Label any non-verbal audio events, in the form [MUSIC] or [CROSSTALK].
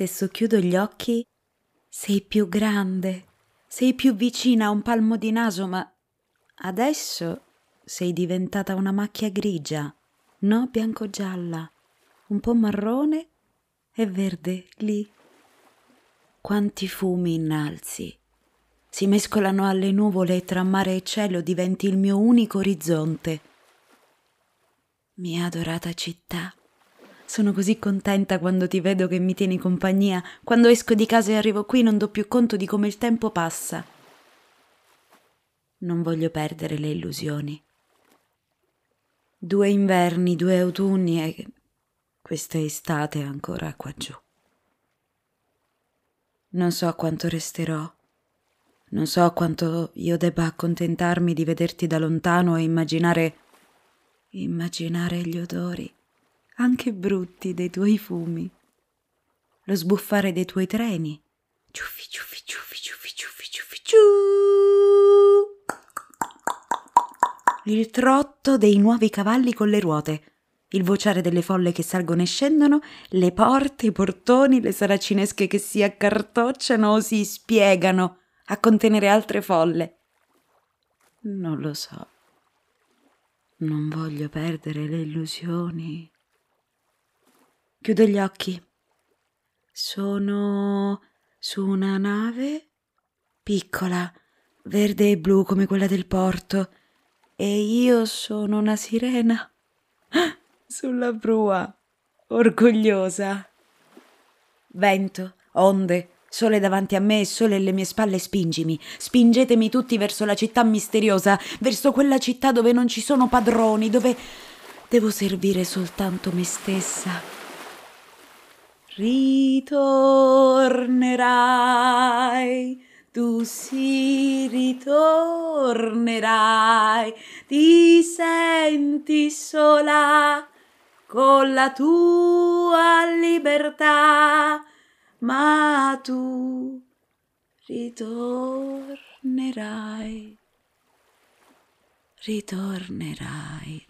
Se socchiudo gli occhi, sei più grande, sei più vicina a un palmo di naso, ma adesso sei diventata una macchia grigia, no bianco-gialla, un po' marrone e verde lì. Quanti fumi innalzi si mescolano alle nuvole e tra mare e cielo diventi il mio unico orizzonte. Mia adorata città. Sono così contenta quando ti vedo che mi tieni compagnia. Quando esco di casa e arrivo qui non do più conto di come il tempo passa. Non voglio perdere le illusioni. Due inverni, due autunni e questa estate ancora qua giù. Non so quanto resterò non so quanto io debba accontentarmi di vederti da lontano e immaginare. immaginare gli odori, anche brutti, dei tuoi fumi. Lo sbuffare dei tuoi treni. Ciuffi, ciuffi, ciuffi, ciuffi, ciuffi, ciuffi, ciu. Il trotto dei nuovi cavalli con le ruote. Il vociare delle folle che salgono e scendono, le porte, i portoni, le saracinesche che si accartocciano o si spiegano a contenere altre folle. Non lo so. Non voglio perdere le illusioni. Chiudo gli occhi. Sono su una nave piccola, verde e blu come quella del porto, e io sono una sirena [GASPS] sulla prua, orgogliosa. Vento, onde, Sole davanti a me e sole alle mie spalle spingimi. Spingetemi tutti verso la città misteriosa, verso quella città dove non ci sono padroni, dove devo servire soltanto me stessa. Ritornerai, tu sì ritornerai, ti senti sola con la tua libertà ma tu ritornerai, ritornerai